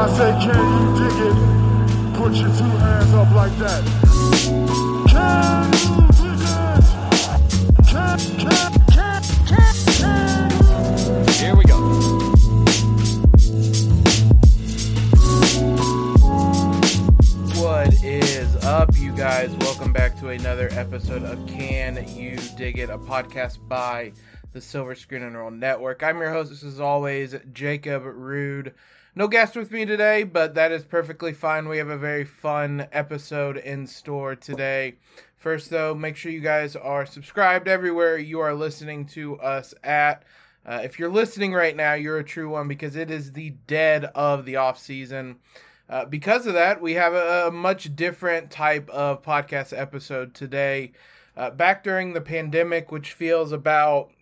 I say, can you dig it? Put your two hands up like that. Can you dig it? Can, can, can, can, can. Here we go. What is up, you guys? Welcome back to another episode of Can You Dig It, a podcast by the Silver Screen and Roll Network. I'm your host, as always, Jacob Rude. No guest with me today, but that is perfectly fine. We have a very fun episode in store today. First, though, make sure you guys are subscribed everywhere you are listening to us at. Uh, if you're listening right now, you're a true one because it is the dead of the off season. Uh, because of that, we have a, a, much different type of podcast episode today. Uh, back during the pandemic, which feels about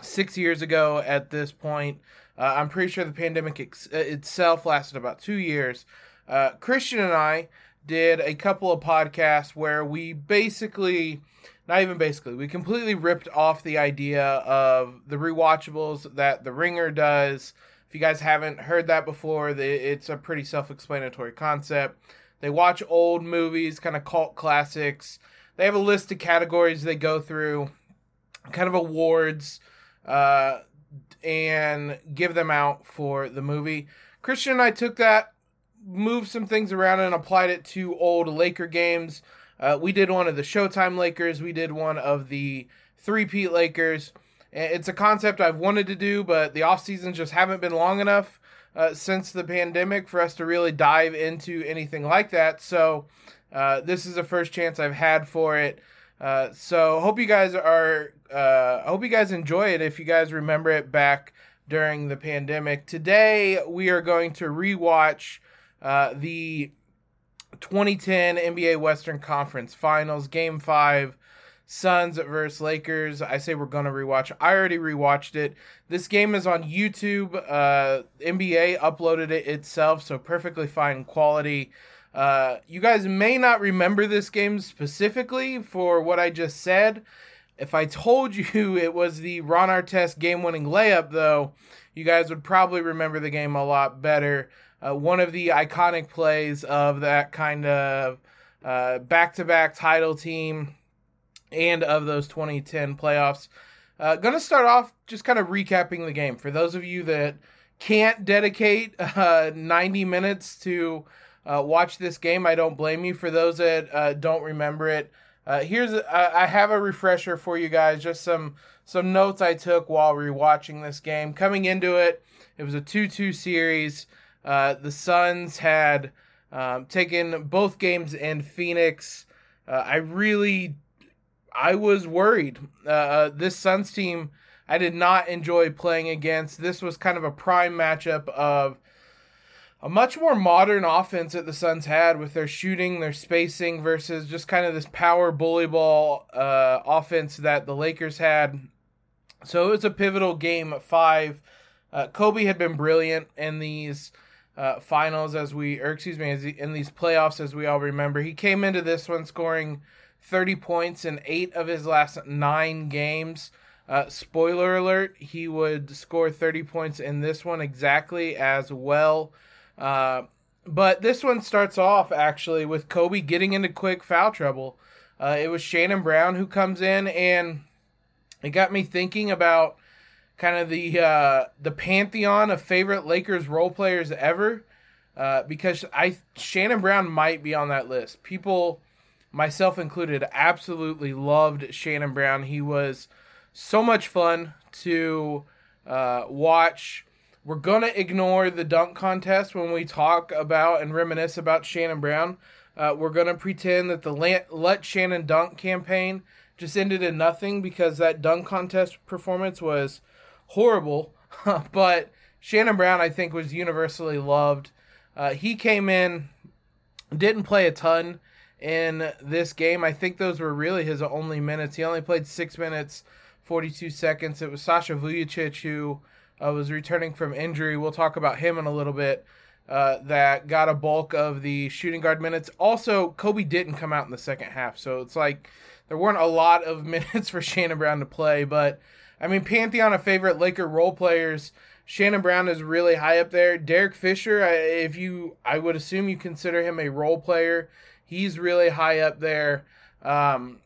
six years ago at this point, uh, I'm pretty sure the pandemic ex- uh, itself lasted about two years. Uh, Christian and I did a couple of podcasts where we basically, not even basically, we completely ripped off the idea of the rewatchables that The Ringer does. If you guys haven't heard that before, it's a pretty self explanatory concept. They watch old movies, kind of cult classics. They have a list of categories they go through, kind of awards, uh, and give them out for the movie. Christian and I took that, moved some things around, and applied it to old Laker games. Uh, we did one of the Showtime Lakers, we did one of the Three Peat Lakers. It's a concept I've wanted to do, but the off seasons just haven't been long enough uh, since the pandemic for us to really dive into anything like that. So uh, this is the first chance I've had for it. Uh, so hope you guys are. Uh, hope you guys enjoy it. If you guys remember it back during the pandemic, today we are going to rewatch uh, the 2010 NBA Western Conference Finals, Game Five Suns versus Lakers. I say we're gonna rewatch. I already rewatched it. This game is on YouTube. Uh, NBA uploaded it itself, so perfectly fine quality. Uh, you guys may not remember this game specifically for what I just said. If I told you it was the Ron Artest game-winning layup, though, you guys would probably remember the game a lot better. Uh, one of the iconic plays of that kind of uh, back-to-back title team and of those 2010 playoffs. Uh, to start off just kind of recapping the game. For those of you that can't dedicate uh, 90 minutes to uh, watch this game, I don't blame you. For those that uh, don't remember it, uh, here's I have a refresher for you guys. Just some some notes I took while rewatching this game. Coming into it, it was a 2-2 series. Uh, the Suns had um, taken both games in Phoenix. I really I was worried. Uh, uh, this Suns team, I did not enjoy playing against. This was kind of a prime matchup of a much more modern offense that the Suns had with their shooting, their spacing versus just kind of this power bully ball uh, offense that the Lakers had. So it was a pivotal game at five. Uh, Kobe had been brilliant in these uh, finals, as we, or excuse me, in these playoffs, as we all remember. He came into this one scoring 30 points in eight of his last nine games. Uh, spoiler alert, he would score 30 points in this one exactly as well. Uh, but this one starts off actually with Kobe getting into quick foul trouble. Uh, it was Shannon Brown who comes in, and it got me thinking about kind of the uh, the pantheon of favorite Lakers role players ever. Uh, because I Shannon Brown might be on that list. People myself included, absolutely loved Shannon Brown. He was so much fun to uh, watch. We're going to ignore the dunk contest when we talk about and reminisce about Shannon Brown. Uh, we're going to pretend that the Let Shannon Dunk campaign just ended in nothing because that dunk contest performance was horrible. but Shannon Brown, I think, was universally loved. Uh, he came in, didn't play a ton in this game. I think those were really his only minutes. He only played six minutes, 42 seconds. It was Sasha Vujacic who uh, was returning from injury. We'll talk about him in a little bit. Uh, that got a bulk of the shooting guard minutes. Also, Kobe didn't come out in the second half, so it's like there weren't a lot of minutes for Shannon Brown to play. But I mean, pantheon of favorite Laker role players. Shannon Brown is really high up there. Derek Fisher, if you, I would assume you consider him a role player. He's really high up there. Um,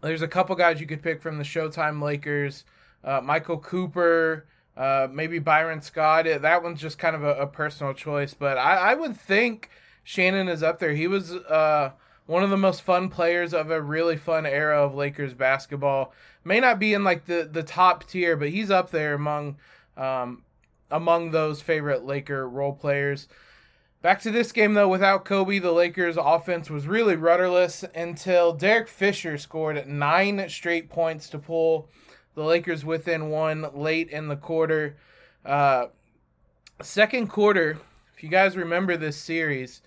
there's a couple guys you could pick from the Showtime Lakers. Uh, Michael Cooper, uh, maybe Byron Scott. That one's just kind of a, a personal choice, but I, I, would think Shannon is up there. He was uh, one of the most fun players of a really fun era of Lakers basketball. May not be in like the, the top tier, but he's up there among um, among those favorite Laker role players. Back to this game though, without Kobe, the Lakers' offense was really rudderless until Derek Fisher scored nine straight points to pull the Lakers within one late in the quarter. Uh, second quarter, if you guys remember this series,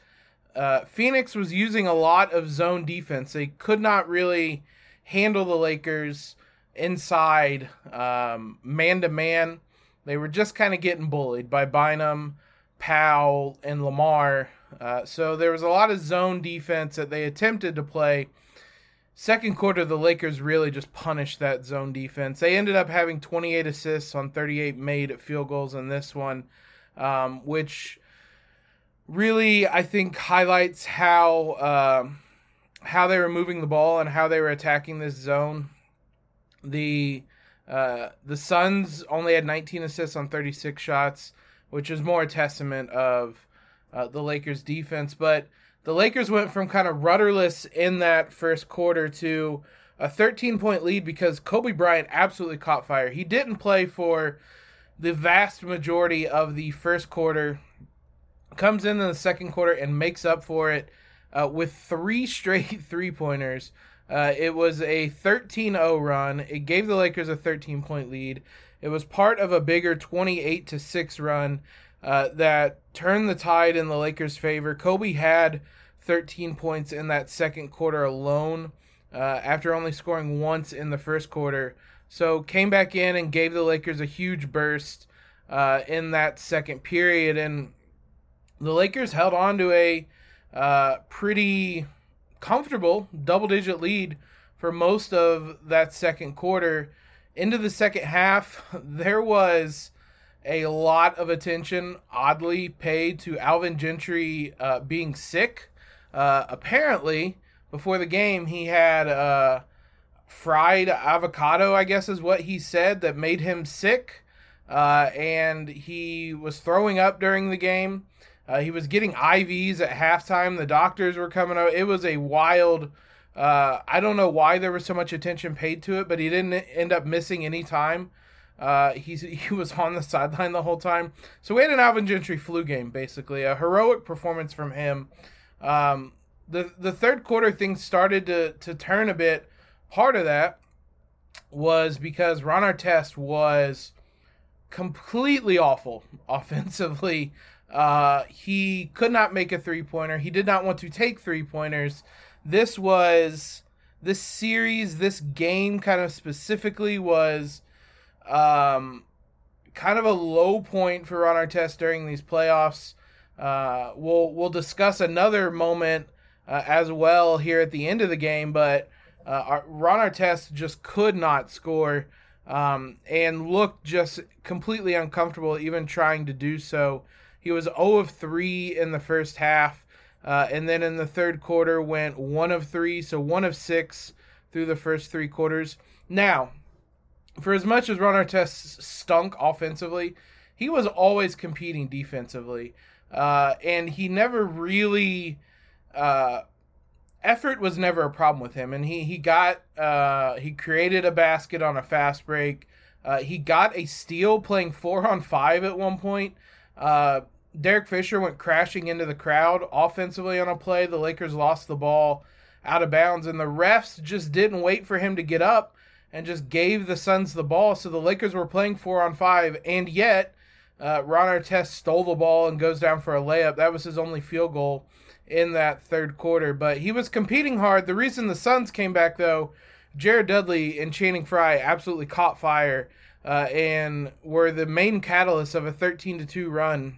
uh, Phoenix was using a lot of zone defense. They could not really handle the Lakers inside man to man. They were just kind of getting bullied by Bynum, Pau, and Lamar. Uh, so there was a lot of zone defense that they attempted to play. Second quarter, the Lakers really just punished that zone defense. They ended up having 28 assists on 38 made field goals in this one, um, which really I think highlights how uh, how they were moving the ball and how they were attacking this zone. The uh, the Suns only had 19 assists on 36 shots, which is more a testament of uh, the Lakers' defense. But the Lakers went from kind of rudderless in that first quarter to a 13 point lead because Kobe Bryant absolutely caught fire. He didn't play for the vast majority of the first quarter, comes in, in the second quarter and makes up for it uh, with three straight three pointers. Uh, it was a 13 0 run. It gave the Lakers a 13 point lead. It was part of a bigger 28 to 6 run uh, that turned the tide in the Lakers' favor. Kobe had 13 points in that second quarter alone uh, after only scoring once in the first quarter. So came back in and gave the Lakers a huge burst uh, in that second period. And the Lakers held on to a uh, pretty comfortable double digit lead for most of that second quarter. Into the second half, there was a lot of attention, oddly, paid to Alvin Gentry uh, being sick. Uh, apparently, before the game, he had uh, fried avocado, I guess is what he said, that made him sick. Uh, and he was throwing up during the game. Uh, he was getting IVs at halftime. The doctors were coming out. It was a wild. Uh, I don't know why there was so much attention paid to it, but he didn't end up missing any time. Uh, he he was on the sideline the whole time. So we had an Alvin Gentry flu game, basically a heroic performance from him. Um, the the third quarter things started to to turn a bit. Part of that was because Ron Artest was completely awful offensively. Uh, he could not make a three pointer. He did not want to take three pointers. This was this series, this game, kind of specifically was um, kind of a low point for Ron Artest during these playoffs. Uh, we'll we'll discuss another moment uh, as well here at the end of the game, but uh, Ron Artest just could not score um, and looked just completely uncomfortable even trying to do so. He was 0 of 3 in the first half, uh, and then in the third quarter went 1 of 3, so 1 of 6 through the first three quarters. Now, for as much as Ron Artest stunk offensively, he was always competing defensively, uh, and he never really. Uh, effort was never a problem with him, and he he got uh, he created a basket on a fast break. Uh, he got a steal playing four on five at one point. Uh, Derek Fisher went crashing into the crowd offensively on a play. The Lakers lost the ball out of bounds, and the refs just didn't wait for him to get up and just gave the Suns the ball. So the Lakers were playing four on five, and yet uh, Ron Artest stole the ball and goes down for a layup. That was his only field goal in that third quarter, but he was competing hard. The reason the Suns came back, though, Jared Dudley and Channing Frye absolutely caught fire uh, and were the main catalyst of a 13 to 2 run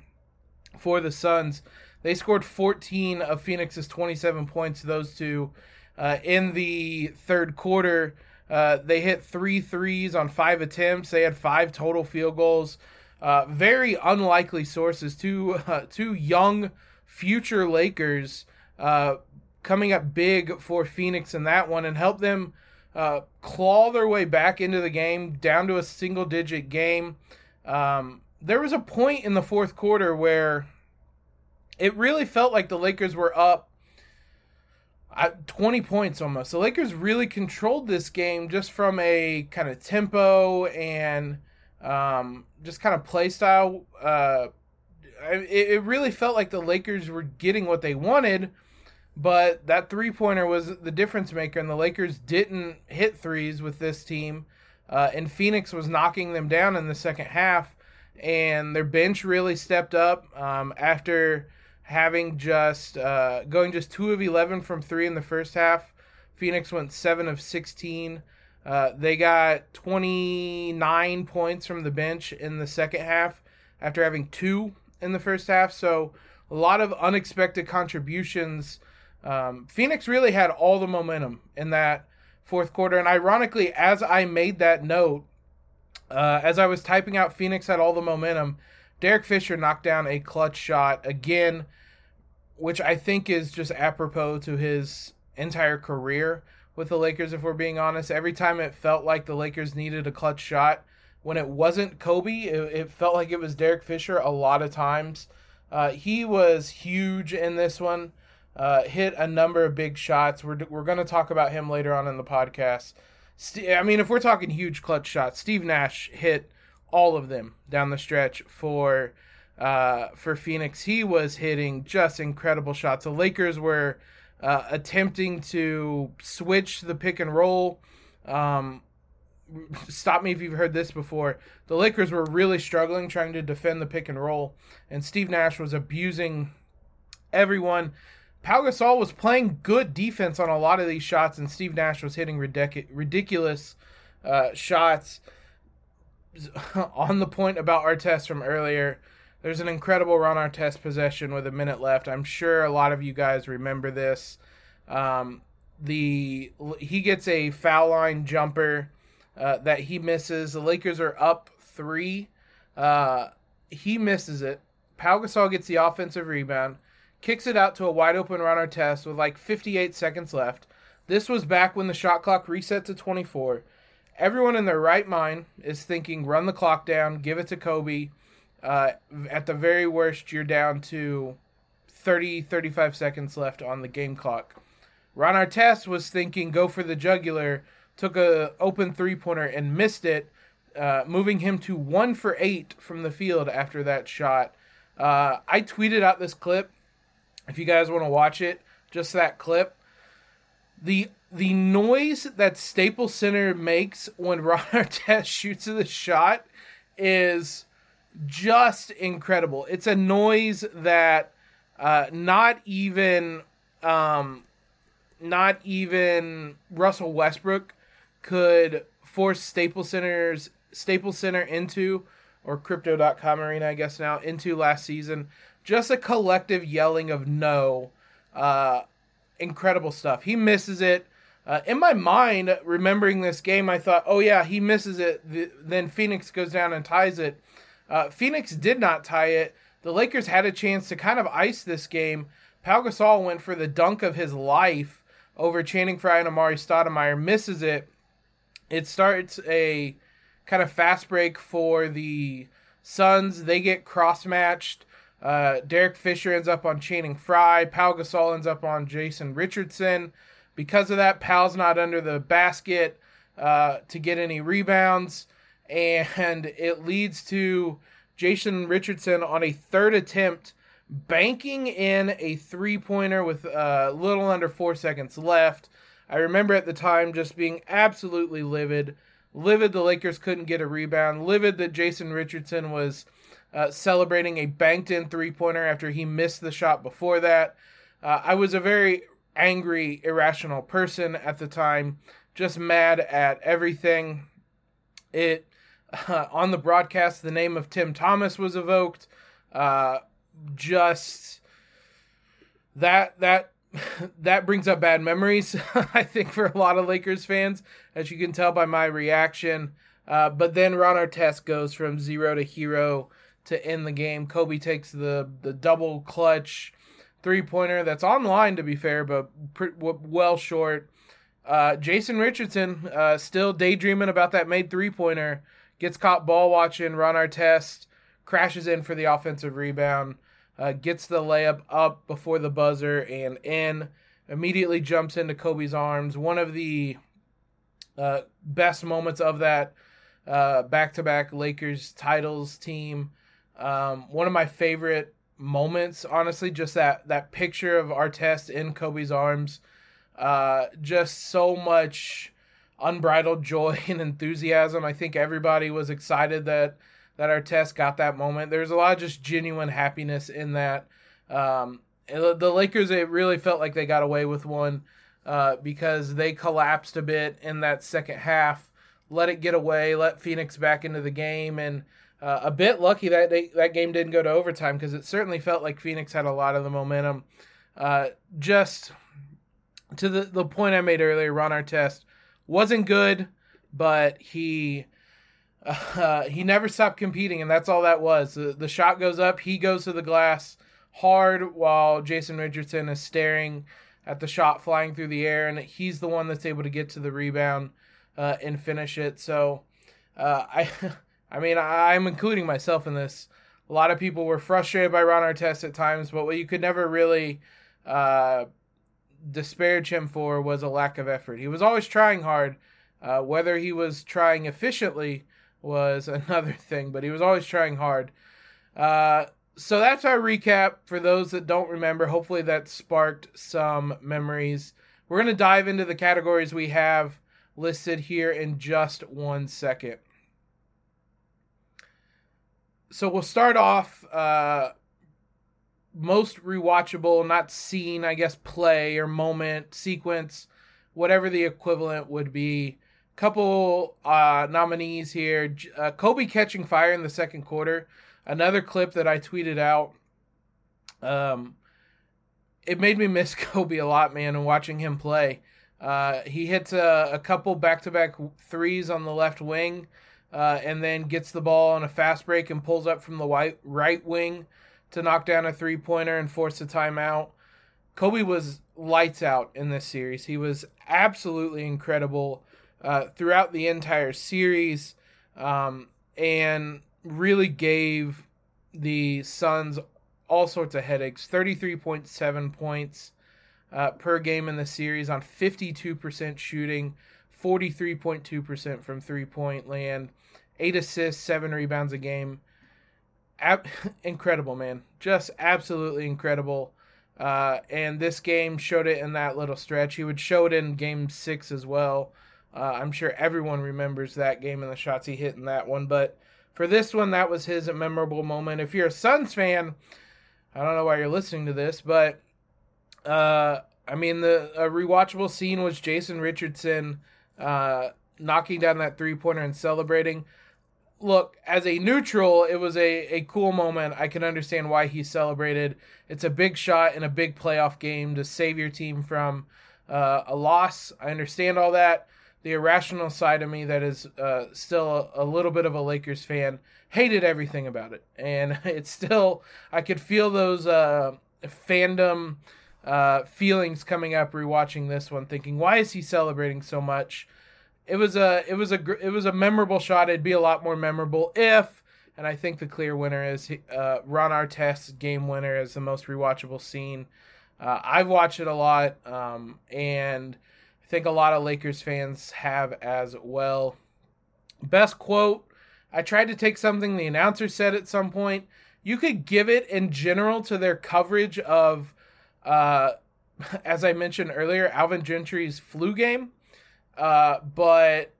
for the Suns. They scored 14 of Phoenix's 27 points, those two, uh, in the third quarter. Uh, they hit three threes on five attempts. They had five total field goals. uh, very unlikely sources, two uh, two young future Lakers uh, coming up big for Phoenix in that one and help them uh, claw their way back into the game down to a single digit game. Um, there was a point in the fourth quarter where it really felt like the Lakers were up uh, 20 points almost. The Lakers really controlled this game just from a kind of tempo and um, just kind of play style. Uh, it, it really felt like the Lakers were getting what they wanted, but that three pointer was the difference maker, and the Lakers didn't hit threes with this team. Uh, and Phoenix was knocking them down in the second half, and their bench really stepped up um, after having just uh, going just two of eleven from three in the first half. Phoenix went seven of sixteen. Uh, they got 29 points from the bench in the second half after having two in the first half. So a lot of unexpected contributions. Um, Phoenix really had all the momentum in that fourth quarter. And ironically, as I made that note, uh, as I was typing out Phoenix had all the momentum, Derek Fisher knocked down a clutch shot again, which I think is just apropos to his entire career with the Lakers, if we're being honest. Every time it felt like the Lakers needed a clutch shot, when it wasn't Kobe, it, it felt like it was Derek Fisher a lot of times. Uh, he was huge in this one, uh, hit a number of big shots. We're, we're going to talk about him later on in the podcast. St- I mean, if we're talking huge clutch shots, Steve Nash hit all of them down the stretch for uh, for Phoenix. He was hitting just incredible shots. The Lakers were uh, attempting to switch the pick and roll. Um, stop me if you've heard this before. The Lakers were really struggling trying to defend the pick and roll, and Steve Nash was abusing everyone. Pau Gasol was playing good defense on a lot of these shots, and Steve Nash was hitting ridic- ridiculous uh, shots. on the point about Artest from earlier, there's an incredible Ron Artest possession with a minute left. I'm sure a lot of you guys remember this. Um, the he gets a foul line jumper uh, that he misses. The Lakers are up three. Uh, he misses it. Pau Gasol gets the offensive rebound, kicks it out to a wide open Ron Artest with like 58 seconds left. This was back when the shot clock reset to 24. Everyone in their right mind is thinking, run the clock down, give it to Kobe uh, at the very worst, you're down to 30, 35 seconds left on the game clock. Ron Artest was thinking go for the jugular, took a open three pointer and missed it, uh, moving him to one for eight from the field after that shot. Uh, I tweeted out this clip. If you guys want to watch it, just that clip. The the noise that Staples Center makes when Ron Artest shoots the shot is just incredible. It's a noise that uh, not even um, not even Russell Westbrook could force Staples Center's Staples Center into or crypto.com arena I guess now into last season. Just a collective yelling of no. Uh, incredible stuff. He misses it. Uh, in my mind, remembering this game, I thought, oh yeah, he misses it. The, then Phoenix goes down and ties it. Uh, Phoenix did not tie it. The Lakers had a chance to kind of ice this game. Pau Gasol went for the dunk of his life over Channing Frye and Amar'e Stoudemire, misses it. It starts a kind of fast break for the Suns. They get cross matched. Uh, Derek Fisher ends up on Channing Frye. Pau Gasol ends up on Jason Richardson. Because of that, Pau's not under the basket uh, to get any rebounds and it leads to Jason Richardson on a third attempt banking in a three pointer with a uh, little under four seconds left. I remember at the time just being absolutely livid. Livid the Lakers couldn't get a rebound. Livid that Jason Richardson was uh, celebrating a banked in three pointer after he missed the shot before that. Uh, I was a very angry, irrational person at the time, just mad at everything. It uh, on the broadcast, the name of Tim Thomas was evoked. Uh, just that that that brings up bad memories. I think for a lot of Lakers fans, as you can tell by my reaction. Uh, but then Ron Artest goes from zero to hero to end the game. Kobe takes the the double clutch three pointer that's online to be fair, but well short. Uh, Jason Richardson uh, still daydreaming about that made three pointer. Gets caught ball watching. Ron Artest crashes in for the offensive rebound. Uh, gets the layup up before the buzzer and in. Immediately jumps into Kobe's arms. One of the uh, best moments of that back to back Lakers titles team. Um, one of my favorite moments, honestly, just that that picture of Artest in Kobe's arms. Uh, just so much unbridled joy and enthusiasm. I think everybody was excited that that Artest got that moment. There's a lot of just genuine happiness in that. Um, the Lakers, it really felt like they got away with one uh, because they collapsed a bit in that second half, let it get away, let Phoenix back into the game, and uh, a bit lucky that they, that game didn't go to overtime because it certainly felt like Phoenix had a lot of the momentum. Uh, just to the, the point I made earlier, Ron Artest wasn't good, but he uh, he never stopped competing, and that's all that was. The, the shot goes up, he goes to the glass hard while Jason Richardson is staring at the shot flying through the air, and he's the one that's able to get to the rebound uh, and finish it. So uh, I. I mean, I'm including myself in this. A lot of people were frustrated by Ron Artest at times, but what you could never really uh, disparage him for was a lack of effort. He was always trying hard. Uh, whether he was trying efficiently was another thing, but he was always trying hard. Uh, so that's our recap for those that don't remember. Hopefully, that sparked some memories. We're going to dive into the categories we have listed here in just one second so we'll start off uh, most rewatchable, not seen, I guess, play or moment, sequence, whatever the equivalent would be. Couple uh, nominees here: uh, Kobe catching fire in the second quarter. Another clip that I tweeted out. Um, it made me miss Kobe a lot, man, and watching him play. Uh, he hits a, a couple back-to-back threes on the left wing uh, and then gets the ball on a fast break and pulls up from the white, right wing to knock down a three pointer and force a timeout. Kobe was lights out in this series. He was absolutely incredible uh, throughout the entire series um, and really gave the Suns all sorts of headaches 33.7 points uh, per game in the series on 52% shooting, 43.2% from three point land eight assists, seven rebounds a game. Ab- incredible, man. Just absolutely incredible. Uh, and this game showed it in that little stretch. He would show it in game six as well. Uh, I'm sure everyone remembers that game and the shots he hit in that one. But for this one, that was his memorable moment. If you're a Suns fan, I don't know why you're listening to this, but uh, I mean, the a rewatchable scene was Jason Richardson uh, knocking down that three pointer and celebrating look, as a neutral, it was a, a cool moment. I can understand why he celebrated. It's a big shot in a big playoff game to save your team from uh, a loss. I understand all that. The irrational side of me that is uh, still a, a, little bit of a Lakers fan hated everything about it. And it's still, I could feel those uh, fandom uh, feelings coming up rewatching this one, thinking, why is he celebrating so much? It was a it was a it was a memorable shot. It'd be a lot more memorable if, and I think the clear winner is uh, Ron Artest's game winner as the most rewatchable scene. Uh, I've watched it a lot, um, and I think a lot of Lakers fans have as well. Best quote: I tried to take something the announcer said at some point. You could give it in general to their coverage of, uh, as I mentioned earlier, Alvin Gentry's flu game uh, but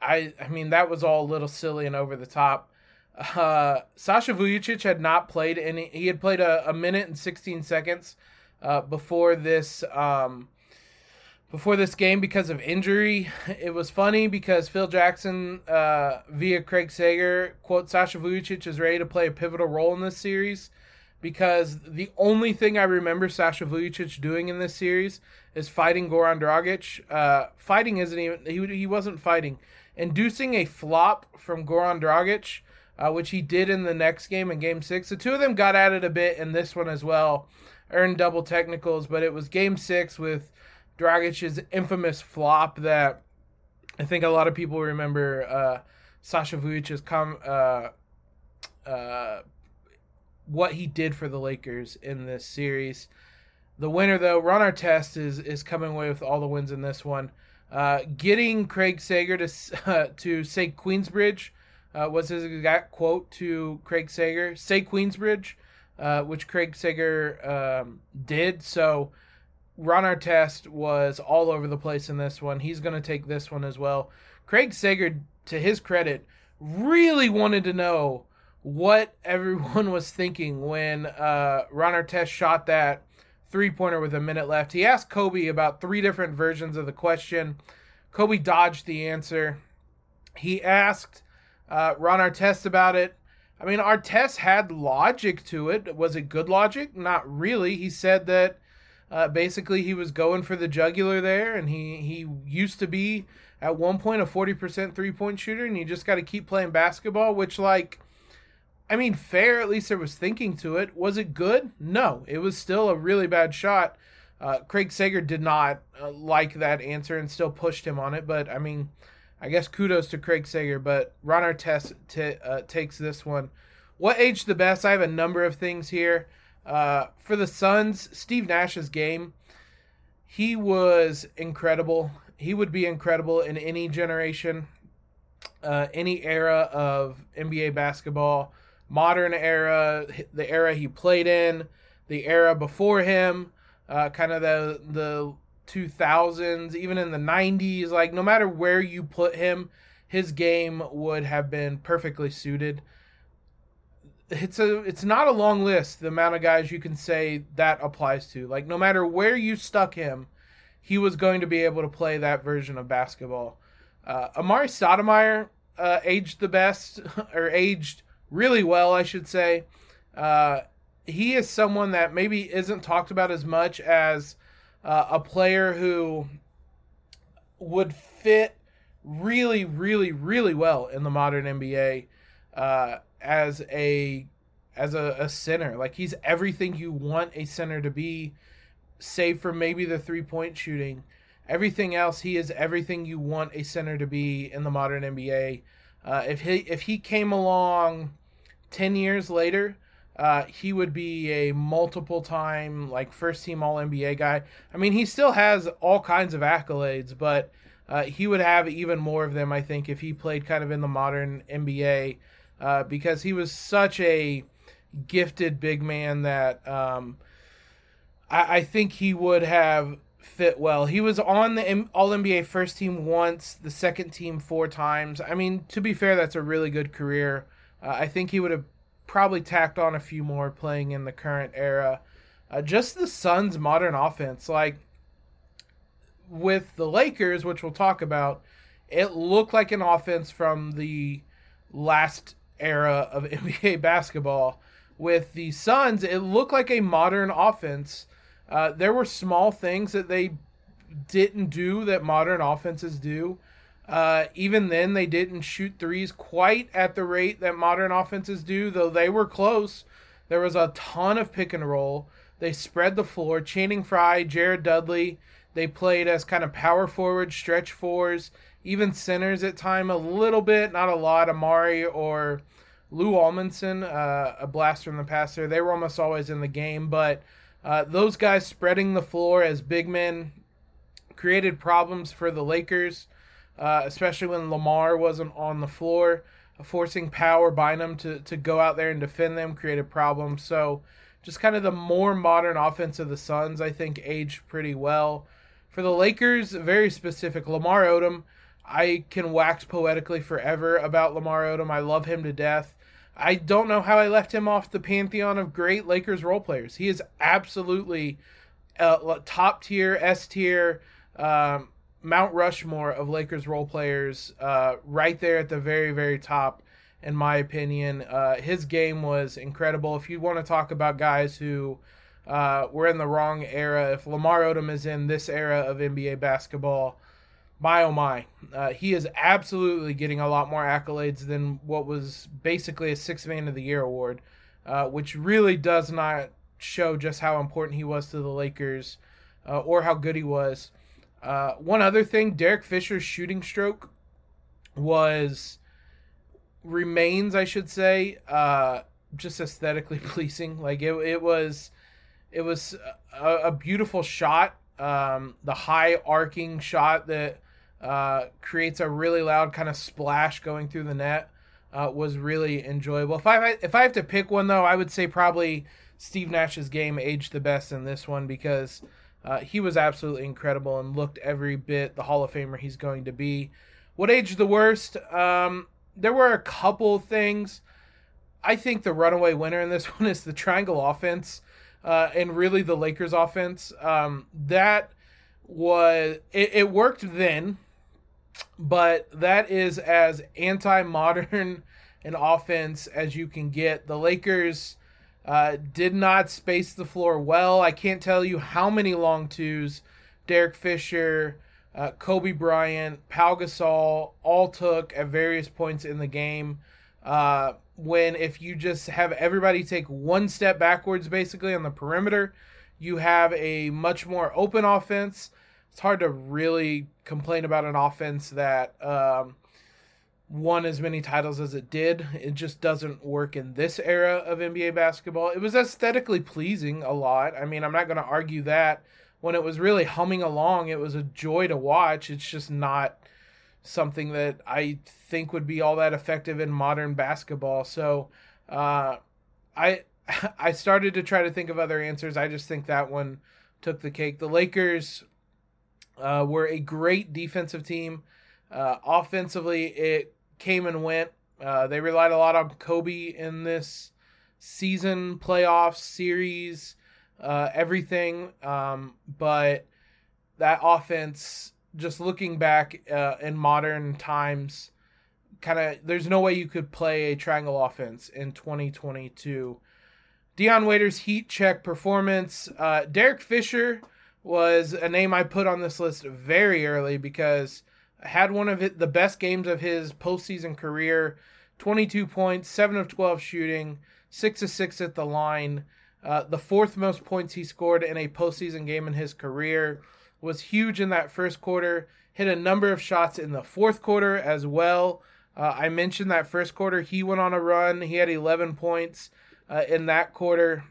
I I mean that was all a little silly and over the top. Uh, Sasha Vujacic had not played any. He had played a, a minute and 16 seconds uh, before this um, before this game because of injury. It was funny because Phil Jackson uh, via Craig Sager quote Sasha Vujacic is ready to play a pivotal role in this series because the only thing I remember Sasha Vujacic doing in this series is fighting Goran Dragic. Uh, fighting isn't even he he wasn't fighting. inducing a flop from Goran Dragic, uh, which he did in the next game in Game Six. The two of them got at it a bit in this one as well, earned double technicals, but it was Game Six with Dragic's infamous flop that I think a lot of people remember. Uh, Sasha Vujacic's com uh, uh, what he did for the Lakers in this series. The winner, though, Ron Artest is is coming away with all the wins in this one. Uh, getting Craig Sager to uh, to say Queensbridge uh, was his exact quote to Craig Sager. Say Queensbridge, uh, which Craig Sager um, did. So Ron Artest was all over the place in this one. He's going to take this one as well. Craig Sager, to his credit, really wanted to know what everyone was thinking when uh, Ron Artest shot that three pointer with a minute left. He asked Kobe about three different versions of the question. Kobe dodged the answer. He asked uh, Ron Artest about it. I mean, Artest had logic to it. Was it good logic? Not really. He said that uh, basically he was going for the jugular there, and he, he used to be at one point a 40% three point shooter, and you just got to keep playing basketball, which, like, I mean, fair. At least there was thinking to it. Was it good? No, it was still a really bad shot. Uh, Craig Sager did not uh, like that answer and still pushed him on it. But I mean, I guess kudos to Craig Sager. But Ron Artest t- uh, takes this one. What aged the best? I have a number of things here. Uh, for the Suns, Steve Nash's game, he was incredible. He would be incredible in any generation, uh, any era of NBA basketball modern era, the era he played in, the era before him, uh, kind of the the 2000s, even in the 90s. Like no matter where you put him, his game would have been perfectly suited. It's a it's not a long list the amount of guys you can say that applies to. Like no matter where you stuck him, he was going to be able to play that version of basketball. Uh, Amar'e Stoudemire uh, aged the best or aged really well, I should say. Uh, he is someone that maybe isn't talked about as much as uh, a player who would fit really, really, really well in the modern NBA uh, as a as a, a center. Like he's everything you want a center to be, save for maybe the three point shooting. Everything else, he is everything you want a center to be in the modern NBA. Uh, if he if he came along 10 years later, uh, he would be a multiple time, like, first team All NBA guy. I mean, he still has all kinds of accolades, but uh, he would have even more of them, I think, if he played kind of in the modern NBA, uh, because he was such a gifted big man that um, I, I think he would have fit well. He was on the All NBA first team once, the second team four times. I mean, to be fair, that's a really good career. Uh, I think he would have probably tacked on a few more playing in the current era. Uh, just the Suns' modern offense, like with the Lakers, which we'll talk about, it looked like an offense from the last era of NBA basketball. With the Suns, it looked like a modern offense. Uh, there were small things that they didn't do that modern offenses do. Uh, even then, they didn't shoot threes quite at the rate that modern offenses do, though they were close. There was a ton of pick and roll. They spread the floor. Channing Frye, Jared Dudley, they played as kind of power forward, stretch fours, even centers at time a little bit, not a lot. Amar'e or Lou Amundson, uh, a blast from the past there. They were almost always in the game, but uh, those guys spreading the floor as big men created problems for the Lakers uh, especially when Lamar wasn't on the floor, forcing Power Bynum to, to go out there and defend them created problems. So, just kind of the more modern offense of the Suns, I think, aged pretty well. For the Lakers, very specific. Lamar Odom, I can wax poetically forever about Lamar Odom. I love him to death. I don't know how I left him off the pantheon of great Lakers role players. He is absolutely uh, top tier, S tier. Um, Mount Rushmore of Lakers role players, uh, right there at the very, very top, in my opinion. Uh, his game was incredible. If you want to talk about guys who uh, were in the wrong era, if Lamar Odom is in this era of NBA basketball, my oh my, uh, he is absolutely getting a lot more accolades than what was basically a Six Man of the Year award, uh, which really does not show just how important he was to the Lakers uh, or how good he was. Uh, one other thing, Derek Fisher's shooting stroke was remains, I should say, uh, just aesthetically pleasing. Like it, it was, it was a, a beautiful shot. Um, the high arcing shot that uh, creates a really loud kind of splash going through the net uh, was really enjoyable. If I if I have to pick one though, I would say probably Steve Nash's game aged the best in this one because uh, he was absolutely incredible and looked every bit the Hall of Famer he's going to be. What aged the worst? Um, there were a couple things. I think the runaway winner in this one is the triangle offense, uh, and really the Lakers offense. Um, that was it, it worked then, but that is as anti-modern an offense as you can get. The Lakers uh, did not space the floor well. I can't tell you how many long twos Derek Fisher, uh, Kobe Bryant, Pau Gasol all took at various points in the game. Uh, when if you just have everybody take one step backwards, basically on the perimeter, you have a much more open offense. It's hard to really complain about an offense that um, won as many titles as it did. It just doesn't work in this era of NBA basketball. It was aesthetically pleasing a lot. I mean, I'm not going to argue that. When it was really humming along, it was a joy to watch. It's just not something that I think would be all that effective in modern basketball. So, uh, I I started to try to think of other answers. I just think that one took the cake. The Lakers uh, were a great defensive team. Uh, offensively, it came and went. Uh, they relied a lot on Kobe in this season, playoffs, series, uh, everything. Um, but that offense, just looking back uh, in modern times, kind of there's no way you could play a triangle offense in 2022. Dion Waiters' heat check performance. Uh, Derek Fisher was a name I put on this list very early because had one of the best games of his postseason career 22 points, 7 of 12 shooting, 6 of 6 at the line. Uh, the fourth most points he scored in a postseason game in his career was huge in that first quarter. Hit a number of shots in the fourth quarter as well. Uh, I mentioned that first quarter he went on a run. He had 11 points uh, in that quarter,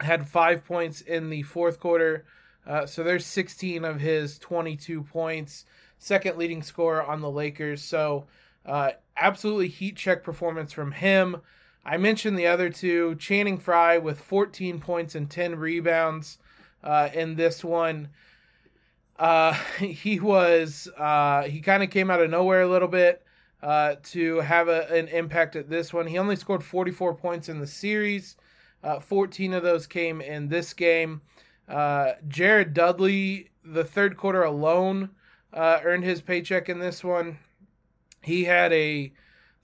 had five points in the fourth quarter. Uh, so there's 16 of his 22 points second leading scorer on the Lakers. So, uh, absolutely heat check performance from him. I mentioned the other two Channing Frye with 14 points and 10 rebounds uh, in this one. Uh, he was, uh, he kind of came out of nowhere a little bit uh, to have a, an impact at this one. He only scored 44 points in the series, uh, 14 of those came in this game. Jared Dudley, the third quarter alone, uh, earned his paycheck in this one. He had a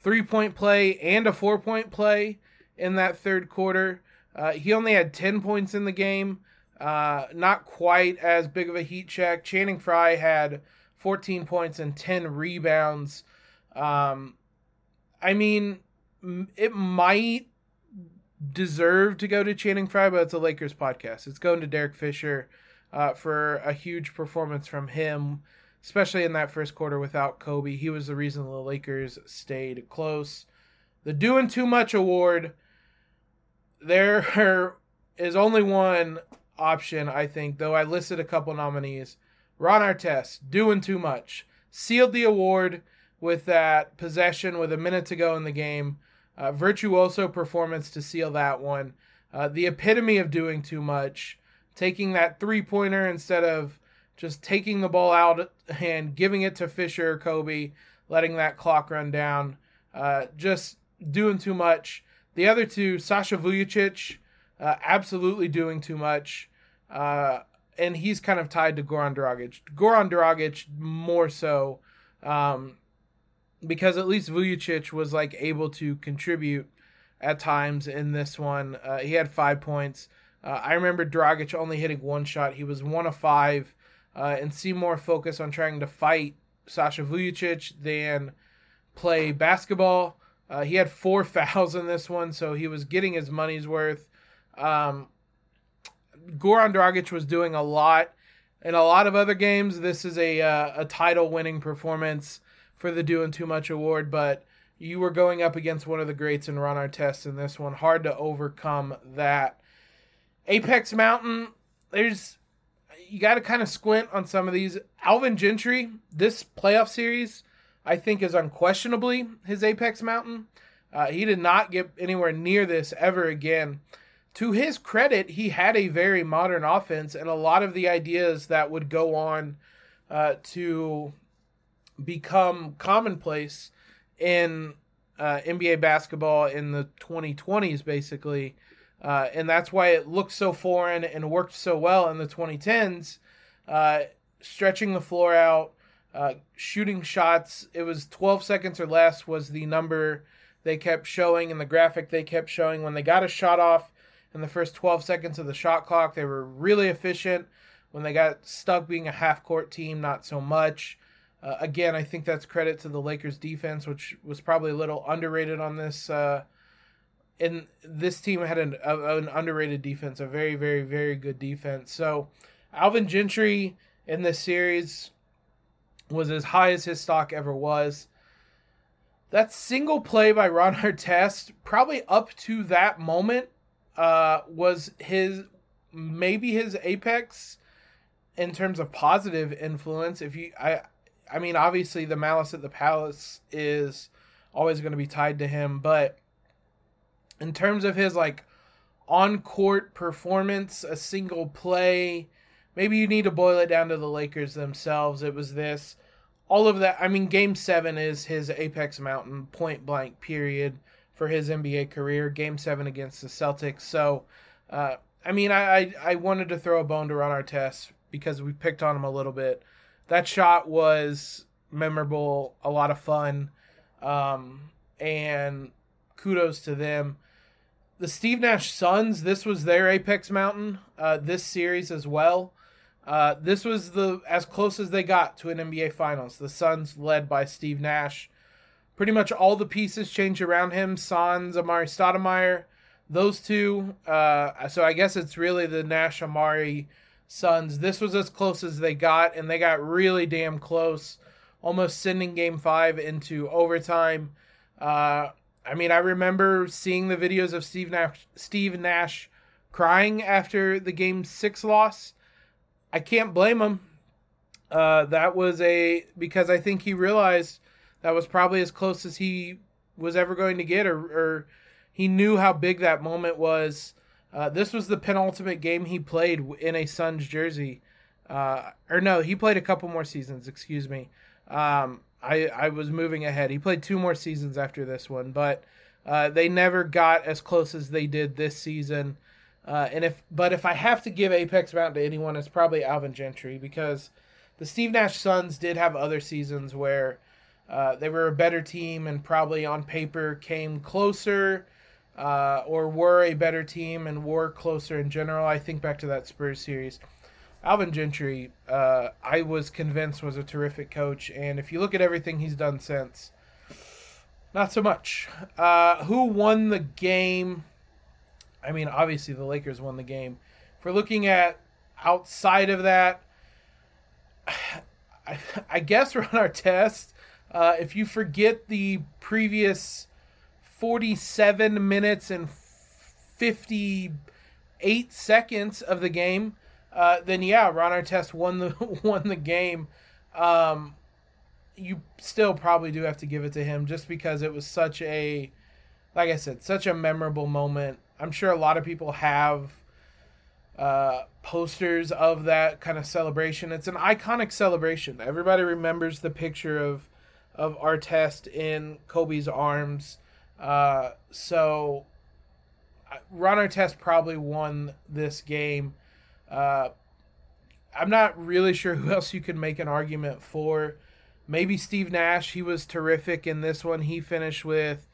three point play and a four point play in that third quarter. Uh, he only had 10 points in the game. Uh, not quite as big of a heat check. Channing Frye had 14 points and 10 rebounds. Um, I mean, it might deserve to go to Channing Frye, but it's a Lakers podcast. It's going to Derek Fisher uh, for a huge performance from him especially in that first quarter without Kobe. He was the reason the Lakers stayed close. The Doing Too Much award, there is only one option, I think, though I listed a couple nominees. Ron Artest, Doing Too Much, sealed the award with that possession with a minute to go in the game. Uh, virtuoso performance to seal that one. Uh, the epitome of doing too much, taking that three pointer instead of just taking the ball out and giving it to Fisher, Kobe, letting that clock run down, uh, just doing too much. The other two, Sasha Vujacic, uh, absolutely doing too much. Uh, and he's kind of tied to Goran Dragic. Goran Dragic more so, um, because at least Vujacic was like able to contribute at times in this one. Uh, he had five points. Uh, I remember Dragic only hitting one shot. He was one of five uh, and see more focus on trying to fight Sasha Vujacic than play basketball. Uh, he had four fouls in this one, so he was getting his money's worth. Um, Goran Dragic was doing a lot in a lot of other games. This is a uh, a title winning performance for the Doing Too Much award, but you were going up against one of the greats in Ron Artest in this one. Hard to overcome that. Apex Mountain, there's you got to kind of squint on some of these. Alvin Gentry, this playoff series, I think is unquestionably his Apex Mountain. Uh, he did not get anywhere near this ever again. To his credit, he had a very modern offense, and a lot of the ideas that would go on uh, to become commonplace in uh, NBA basketball in the 2020s, basically. Uh, and that's why it looked so foreign and worked so well in the 2010s. Uh, stretching the floor out, uh, shooting shots. It was 12 seconds or less was the number they kept showing in the graphic they kept showing when they got a shot off in the first 12 seconds of the shot clock. They were really efficient. When they got stuck being a half court team, not so much. Uh, again, I think that's credit to the Lakers defense, which was probably a little underrated on this. Uh, and this team had an, a, an underrated defense, a very, very, very good defense. So, Alvin Gentry in this series was as high as his stock ever was. That single play by Ron Artest, probably up to that moment, uh, was his maybe his apex in terms of positive influence. If you, I, I mean, obviously the malice at the palace is always going to be tied to him, but in terms of his like on court performance, a single play, maybe you need to boil it down to the Lakers themselves. It was this. All of that. I mean, game seven is his Apex Mountain point blank period for his NBA career. Game seven against the Celtics. So, uh, I mean, I, I, I wanted to throw a bone to Ron Artest because we picked on him a little bit. That shot was memorable, a lot of fun, um, and kudos to them. The Steve Nash Suns, this was their Apex Mountain, uh, this series as well. Uh, this was the as close as they got to an NBA Finals. The Suns, led by Steve Nash, pretty much all the pieces changed around him. Sans, Amar'e Stoudemire, those two. Uh, so I guess it's really the Nash Amar'e Suns. This was as close as they got, and they got really damn close, almost sending Game Five into overtime. I mean, I remember seeing the videos of Steve Nash, Steve Nash crying after the Game Six loss. I can't blame him. Uh, that was a because I think he realized that was probably as close as he was ever going to get, or, or he knew how big that moment was. Uh, this was the penultimate game he played in a Suns jersey. Uh, or no, he played a couple more seasons. Excuse me. Um, I I was moving ahead. He played two more seasons after this one, but uh, they never got as close as they did this season. Uh, and if but if I have to give Apex Mountain to anyone, it's probably Alvin Gentry because the Steve Nash Suns did have other seasons where uh, they were a better team and probably on paper came closer uh, or were a better team and were closer in general. I think back to that Spurs series. Alvin Gentry, uh, I was convinced was a terrific coach, and if you look at everything he's done since, not so much. Uh, who won the game? I mean, obviously the Lakers won the game. If we're looking at outside of that, I, I guess we're on Artest. Uh, if you forget the previous 47 minutes and 58 seconds of the game, uh, then yeah, Ron Artest won the won the game. Um, you still probably do have to give it to him just because it was such a, like I said, such a memorable moment. I'm sure a lot of people have uh, posters of that kind of celebration. It's an iconic celebration. Everybody remembers the picture of of Artest in Kobe's arms. Uh, so Ron Artest probably won this game. Uh, I'm not really sure who else you could make an argument for. Maybe Steve Nash. He was terrific in this one. He finished with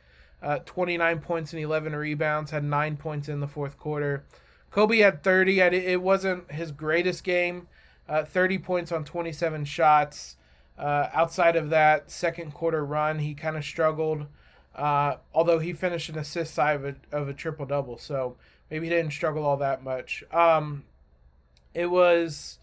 uh, 29 points and 11 rebounds, had nine points in the fourth quarter. Kobe had 30. It wasn't his greatest game. uh, 30 points on 27 shots. Uh, outside of that second quarter run, he kind of struggled. Uh, although he finished an assist side of a, of a triple double, so maybe he didn't struggle all that much. Um, it was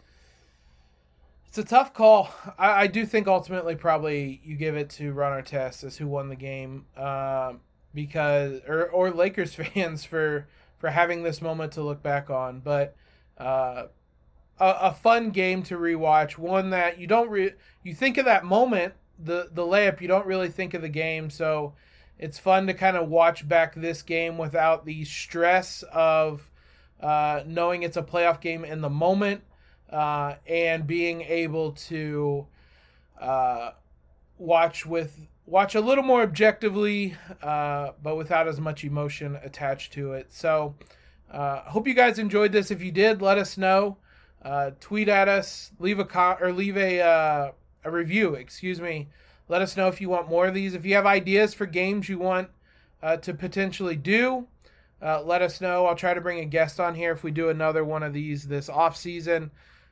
it's a tough call. I, I, do think ultimately probably you give it to Ron Artest as who won the game, uh, because or or Lakers fans for for having this moment to look back on. But uh, a, a fun game to rewatch. One that you don't re- you think of that moment, the the layup. You don't really think of the game, so it's fun to kind of watch back this game without the stress of uh, knowing it's a playoff game in the moment uh, and being able to uh, watch with watch a little more objectively, uh, but without as much emotion attached to it. So, uh, hope you guys enjoyed this. If you did, let us know. Uh, tweet at us, leave a con- or leave a a review. Excuse me. Let us know if you want more of these. If you have ideas for games you want to potentially do, uh, let us know. I'll try to bring a guest on here if we do another one of these this off season.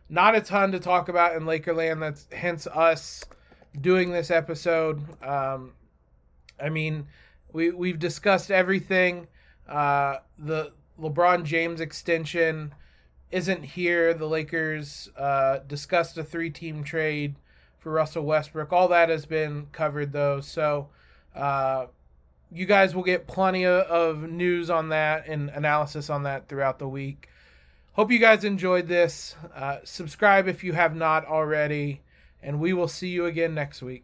Not a ton to talk about in Lakerland. That's hence us doing this episode. Um, I mean, we we've discussed everything. Uh, the LeBron James extension isn't here. The Lakers uh, discussed a three-team trade for Russell Westbrook. All that has been covered though, so uh, you guys will get plenty of, news on that and analysis on that throughout the week. Hope you guys enjoyed this. Uh, subscribe if you have not already and we will see you again next week.